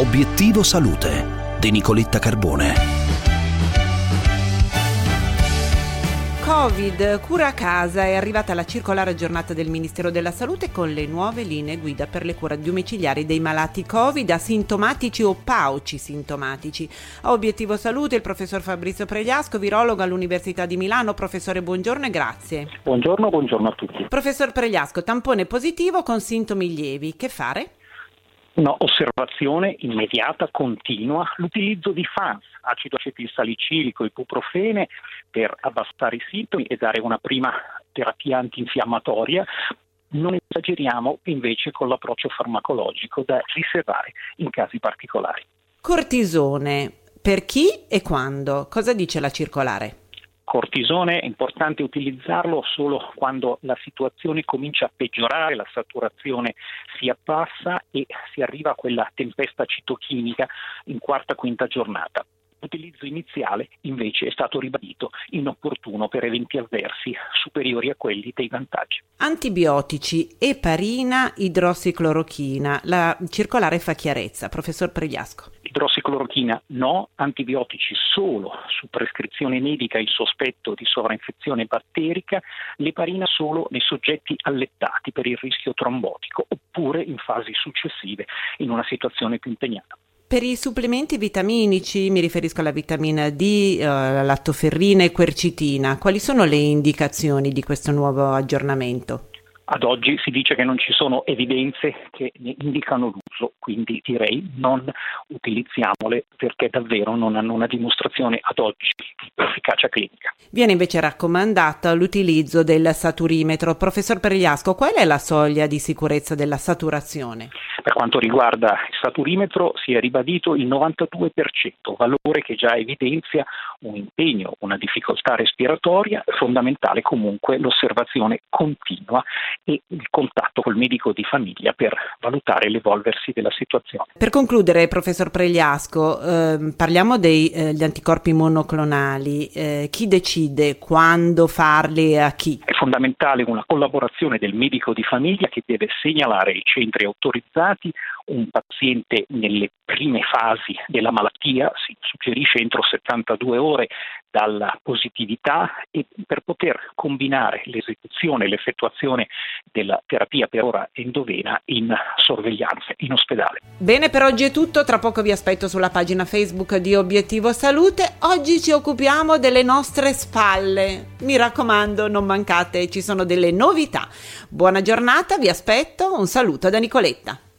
Obiettivo Salute di Nicoletta Carbone. Covid, cura a casa è arrivata la circolare giornata del Ministero della Salute con le nuove linee guida per le cure domiciliari dei malati Covid asintomatici o pauci sintomatici. A Obiettivo Salute il professor Fabrizio Pregliasco, virologo all'Università di Milano. Professore, buongiorno e grazie. Buongiorno, buongiorno a tutti. Professor Pregliasco, tampone positivo con sintomi lievi, che fare? Una osservazione immediata, continua, l'utilizzo di FANS, acido acetilsalicilico, ibuprofene per abbassare i sintomi e dare una prima terapia antinfiammatoria. Non esageriamo invece con l'approccio farmacologico da riservare in casi particolari. Cortisone, per chi e quando? Cosa dice la circolare? Cortisone è importante utilizzarlo solo quando la situazione comincia a peggiorare, la saturazione si abbassa e si arriva a quella tempesta citochimica in quarta quinta giornata. L'utilizzo iniziale invece è stato ribadito inopportuno per eventi avversi superiori a quelli dei vantaggi. Antibiotici, eparina, idrossiclorochina. La circolare fa chiarezza, professor Pregliasco idrossiclorochina no, antibiotici solo su prescrizione medica il sospetto di sovrainfezione batterica, l'eparina solo nei soggetti allettati per il rischio trombotico oppure in fasi successive in una situazione più impegnata. Per i supplementi vitaminici, mi riferisco alla vitamina D, eh, lattoferrina e quercitina, quali sono le indicazioni di questo nuovo aggiornamento? Ad oggi si dice che non ci sono evidenze che ne indicano l'uso, quindi direi non utilizziamole perché davvero non hanno una dimostrazione ad oggi di efficacia clinica. Viene invece raccomandato l'utilizzo del saturimetro. Professor Perigliasco, qual è la soglia di sicurezza della saturazione? Per quanto riguarda il saturimetro si è ribadito il 92%, valore che già evidenzia un impegno, una difficoltà respiratoria, fondamentale comunque l'osservazione continua e il contatto col medico di famiglia per valutare l'evolversi della situazione. Per concludere, professor Pregliasco, eh, parliamo degli eh, anticorpi monoclonali. Eh, chi decide quando farli e a chi? Fondamentale una collaborazione del medico di famiglia che deve segnalare ai centri autorizzati un paziente nelle prime fasi della malattia, si suggerisce entro 72 ore dalla positività e per poter combinare l'esecuzione e l'effettuazione della terapia per ora endovena in sorveglianza in ospedale. Bene, per oggi è tutto, tra poco vi aspetto sulla pagina Facebook di Obiettivo Salute. Oggi ci occupiamo delle nostre spalle. Mi raccomando, non mancate, ci sono delle novità. Buona giornata, vi aspetto, un saluto da Nicoletta.